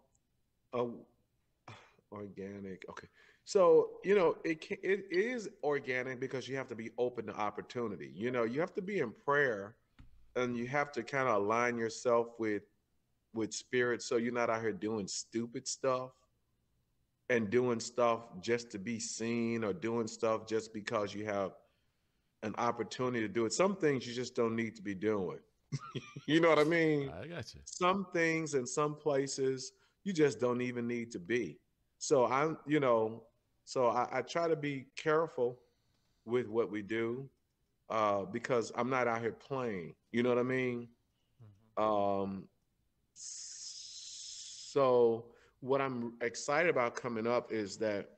uh, organic. Okay. So you know it can, it is organic because you have to be open to opportunity. You know you have to be in prayer, and you have to kind of align yourself with with spirit, so you're not out here doing stupid stuff and doing stuff just to be seen or doing stuff just because you have an opportunity to do it. Some things you just don't need to be doing. you know what I mean? I got you. Some things in some places you just don't even need to be. So I'm, you know, so I, I try to be careful with what we do uh, because I'm not out here playing. You know what I mean? Mm-hmm. Um, so what I'm excited about coming up is that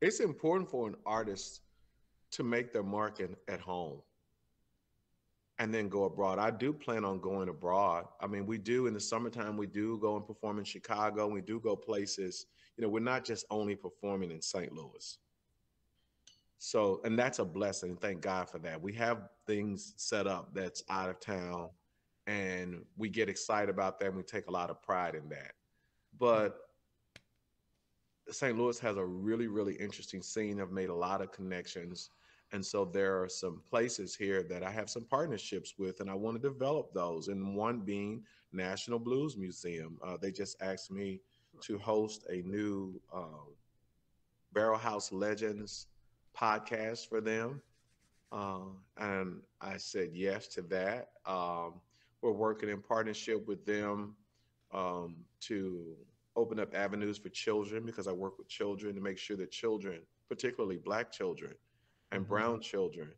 it's important for an artist to make their mark in, at home and then go abroad. I do plan on going abroad. I mean, we do in the summertime, we do go and perform in Chicago. We do go places. You know, we're not just only performing in St. Louis. So, and that's a blessing. Thank God for that. We have things set up that's out of town and we get excited about that and we take a lot of pride in that. But St. Louis has a really, really interesting scene. I've made a lot of connections and so there are some places here that I have some partnerships with, and I want to develop those. And one being National Blues Museum. Uh, they just asked me to host a new uh, Barrel House Legends podcast for them. Uh, and I said yes to that. Um, we're working in partnership with them um, to open up avenues for children because I work with children to make sure that children, particularly Black children, and mm-hmm. brown children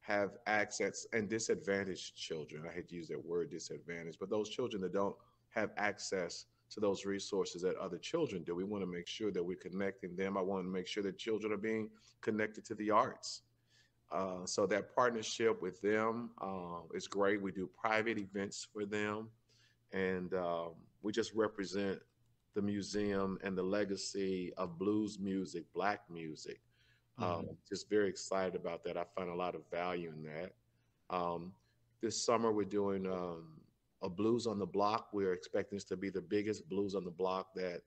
have access and disadvantaged children. I hate to use that word disadvantaged, but those children that don't have access to those resources that other children do. We want to make sure that we're connecting them. I want to make sure that children are being connected to the arts. Uh, so that partnership with them uh, is great. We do private events for them, and um, we just represent the museum and the legacy of blues music, black music. Mm-hmm. Um, just very excited about that. I find a lot of value in that. Um, this summer, we're doing um, a Blues on the Block. We're expecting this to be the biggest Blues on the Block that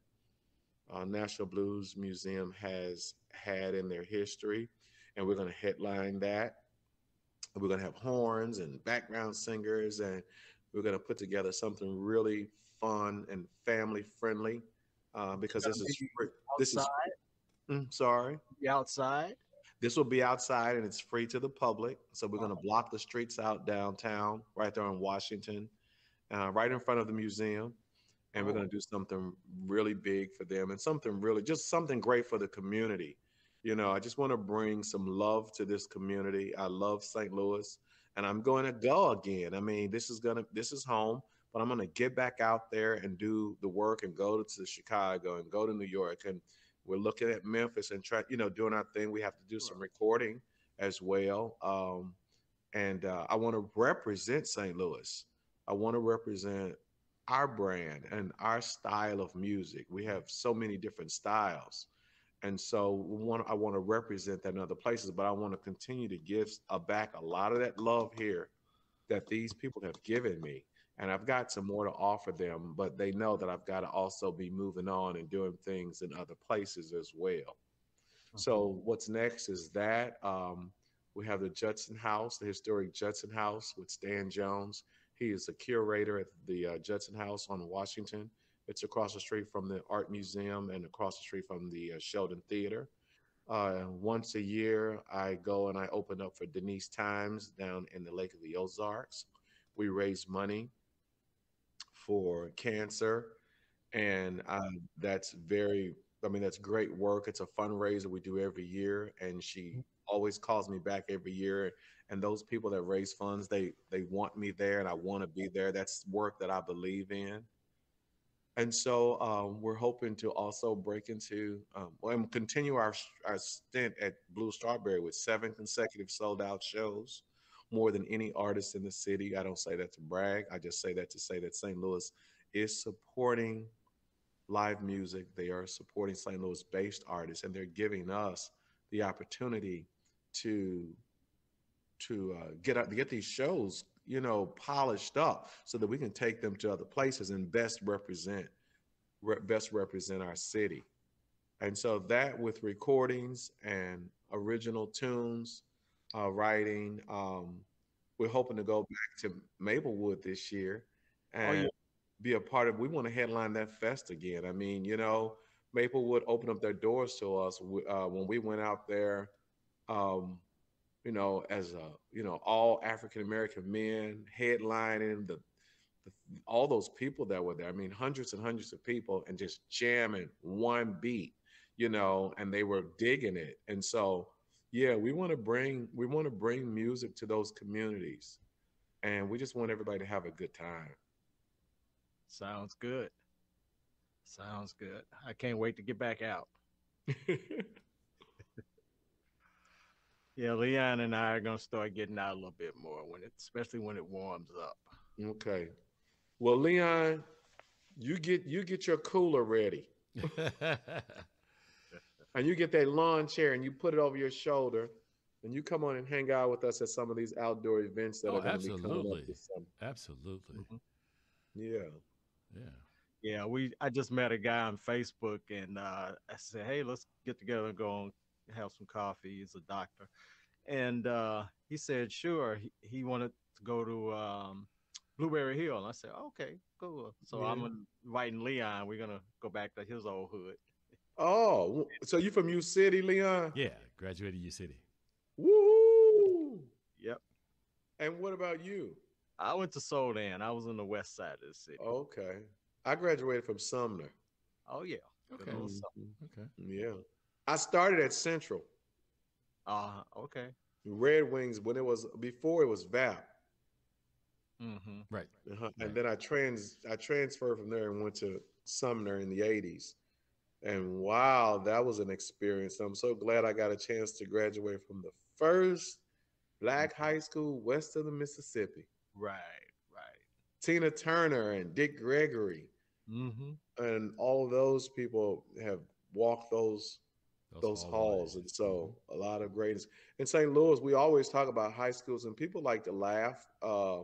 uh, National Blues Museum has had in their history. And we're going to headline that. We're going to have horns and background singers, and we're going to put together something really fun and family friendly uh, because this is this is. Mm, sorry. Be outside. This will be outside and it's free to the public. So we're going to block the streets out downtown, right there in Washington, uh, right in front of the museum. And we're going to do something really big for them and something really, just something great for the community. You know, I just want to bring some love to this community. I love St. Louis and I'm going to go again. I mean, this is going to, this is home, but I'm going to get back out there and do the work and go to Chicago and go to New York and we're looking at Memphis and try, you know, doing our thing. We have to do some recording as well. Um, and uh, I want to represent St. Louis. I want to represent our brand and our style of music. We have so many different styles. And so want, I want to represent that in other places, but I want to continue to give back a lot of that love here that these people have given me and I've got some more to offer them, but they know that I've got to also be moving on and doing things in other places as well. Mm-hmm. So what's next is that um, we have the Judson House, the historic Judson House with Stan Jones. He is a curator at the uh, Judson House on Washington. It's across the street from the Art Museum and across the street from the uh, Sheldon Theater. Uh, once a year, I go and I open up for Denise Thimes down in the Lake of the Ozarks. We raise money for cancer. And um, that's very, I mean, that's great work. It's a fundraiser we do every year. And she always calls me back every year. And those people that raise funds, they they want me there and I want to be there. That's work that I believe in. And so um, we're hoping to also break into um, and continue our, our stint at Blue Strawberry with seven consecutive sold out shows more than any artist in the city. I don't say that to brag. I just say that to say that St. Louis is supporting live music. They are supporting St. Louis based artists and they're giving us the opportunity to to uh, get out to get these shows you know polished up so that we can take them to other places and best represent re- best represent our city and so that with recordings and original tunes uh, writing. Um, we're hoping to go back to Maplewood this year and oh, yeah. be a part of. We want to headline that fest again. I mean, you know, Maplewood opened up their doors to us uh, when we went out there. Um, you know, as a you know, all African American men headlining the, the, all those people that were there. I mean, hundreds and hundreds of people, and just jamming one beat. You know, and they were digging it, and so yeah, we want to bring we want to bring music to those communities, and we just want everybody to have a good time. Sounds good. Sounds good. I can't wait to get back out. yeah, Leon and I are gonna start getting out a little bit more when it, especially when it warms up. Okay. Well, Leon, you get you get your cooler ready. and you get that lawn chair and you put it over your shoulder and you come on and hang out with us at some of these outdoor events that oh, are going to be coming up this summer. Absolutely. Mm-hmm. Yeah. Yeah. Yeah, we I just met a guy on Facebook and uh, I said, Hey, let's get together and go and have some coffee. He's a doctor. And uh, he said, sure. He, he wanted to go to um, Blueberry Hill. And I said, okay, cool. So yeah. I'm inviting Leon. We're gonna go back to his old hood. Oh, so you from U City, Leon? Yeah, graduated U City. Woo! Yep. And what about you? I went to Soldan. I was on the west side of the city. Okay. I graduated from Sumner. Oh yeah. Okay. Mm-hmm. Okay. Yeah. I started at Central. Uh okay. Red Wings when it was before it was VAP. Mm-hmm. Right. Uh-huh. right. And then I trans I transferred from there and went to Sumner in the 80s. And wow, that was an experience. I'm so glad I got a chance to graduate from the first Black high school west of the Mississippi. Right, right. Tina Turner and Dick Gregory. Mm-hmm. And all of those people have walked those those, halls. And so mm-hmm. a lot of greatness. In St. Louis, we always talk about high schools and people like to laugh. Uh,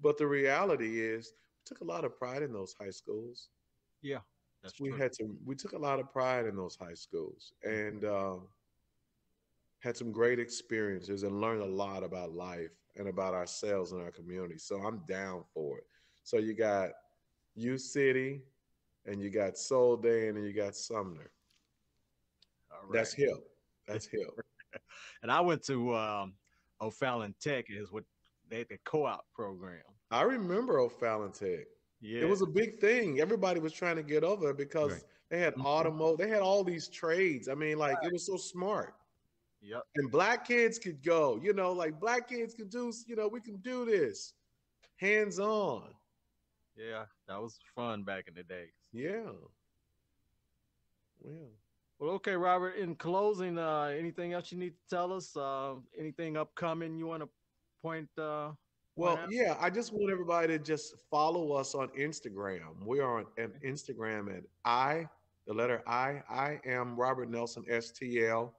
but the reality is we took a lot of pride in those high schools. Yeah. we true. had some we took a lot of pride in those high schools and uh, had some great experiences and learned a lot about life and about ourselves and our community. So I'm down for it. So you got U City and you got Soldan and you got Sumner. Right. That's hip. That's hip. and I went to um, O'Fallon Tech is what they the co-op program. I remember O'Fallon Tech. Yeah. It was a big thing. Everybody was trying to get over because right. they had mm-hmm. automotive, they had all these trades. I mean, like right. it was so smart. Yep. And black kids could go, you know, like black kids could do, you know, we can do this hands on. Yeah, that was fun back in the day. Yeah. Yeah. Well, okay, Robert. In closing, uh, anything else you need to tell us? Uh, anything upcoming you want to point? Uh, well, yeah, I just want everybody to just follow us on Instagram. We are on Instagram at I, the letter I. I am Robert Nelson STL,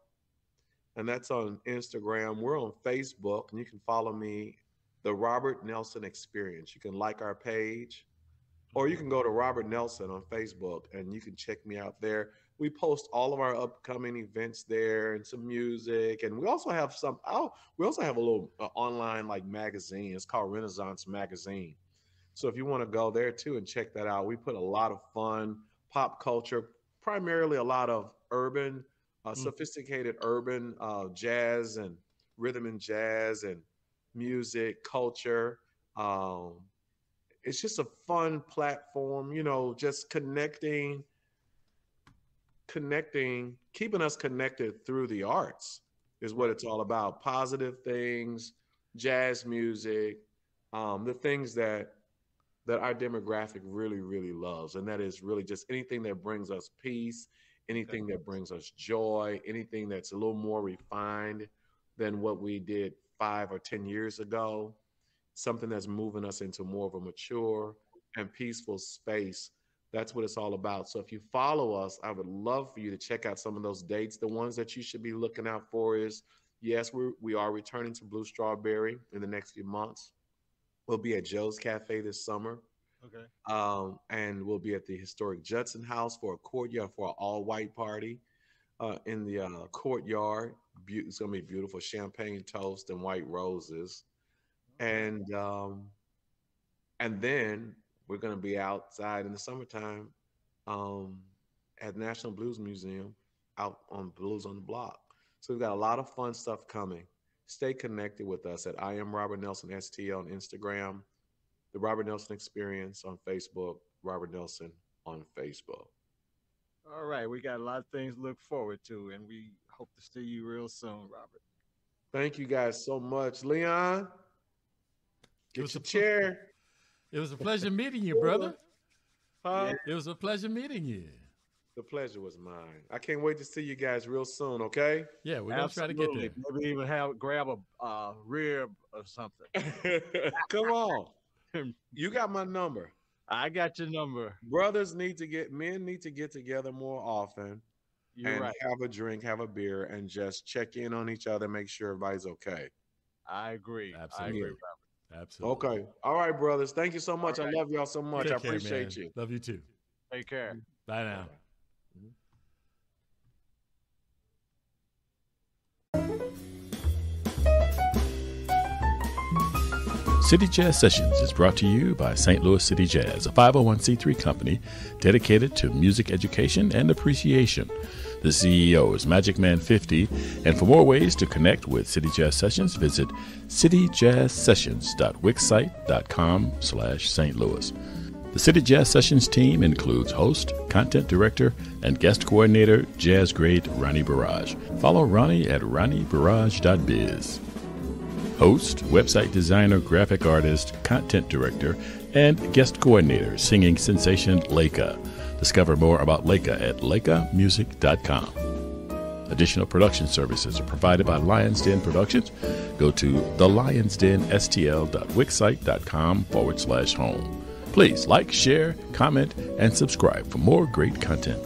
and that's on Instagram. We're on Facebook, and you can follow me, the Robert Nelson Experience. You can like our page, or you can go to Robert Nelson on Facebook, and you can check me out there we post all of our upcoming events there and some music and we also have some oh we also have a little uh, online like magazine. It's called renaissance magazine. So if you want to go there too and check that out we put a lot of fun pop culture primarily a lot of urban uh, mm. sophisticated urban uh, jazz and rhythm and jazz and music culture. Um, it's just a fun platform you know just connecting connecting, keeping us connected through the arts is what it's all about. Positive things, jazz music, um, the things that that our demographic really, really loves, and that is really just anything that brings us peace, anything that brings us joy, anything that's a little more refined than what we did five or ten years ago, something that's moving us into more of a mature and peaceful space that's what it's all about. So if you follow us, I would love for you to check out some of those dates. The ones that you should be looking out for is yes, we're, we are returning to Blue Strawberry in the next few months. We'll be at Joe's Cafe this summer. Okay. Um, and we'll be at the historic Judson House for a courtyard for an all white party uh, in the uh, courtyard. Be- it's gonna be beautiful champagne toast and white roses, and um, and then we're going to be outside in the summertime um, at National Blues Museum out on Blues on the Block. So we've got a lot of fun stuff coming. Stay connected with us at I am Robert Nelson STL on Instagram, the Robert Nelson Experience on Facebook, Robert Nelson on Facebook. All right, we got a lot of things to look forward to, and we hope to see you real soon, Robert. Thank you guys so much, Leon. Get your chair. It was a pleasure meeting you, brother. Huh? It was a pleasure meeting you. The pleasure was mine. I can't wait to see you guys real soon. Okay? Yeah, we're gonna try to get there. Maybe even have grab a uh, rib or something. Come on, you got my number. I got your number. Brothers need to get men need to get together more often. You're and right. have a drink, have a beer, and just check in on each other, make sure everybody's okay. I agree. Absolutely. I agree. Absolutely. Okay. All right, brothers. Thank you so much. Right. I love y'all so much. Take I appreciate care, you. Love you too. Take care. Bye now. Mm-hmm. City Jazz Sessions is brought to you by St. Louis City Jazz, a 501c3 company dedicated to music education and appreciation. The CEO is Magic Man 50, and for more ways to connect with City Jazz Sessions, visit cityjazzsessions.wixsite.com slash St. Louis. The City Jazz Sessions team includes host, content director, and guest coordinator, jazz great Ronnie Burrage. Follow Ronnie at ronnieburrage.biz. Host, website designer, graphic artist, content director, and guest coordinator, singing sensation Leica. Discover more about Leica at leicamusic.com. Additional production services are provided by Lions Den Productions. Go to thelionsdenstl.wixsite.com forward slash home. Please like, share, comment, and subscribe for more great content.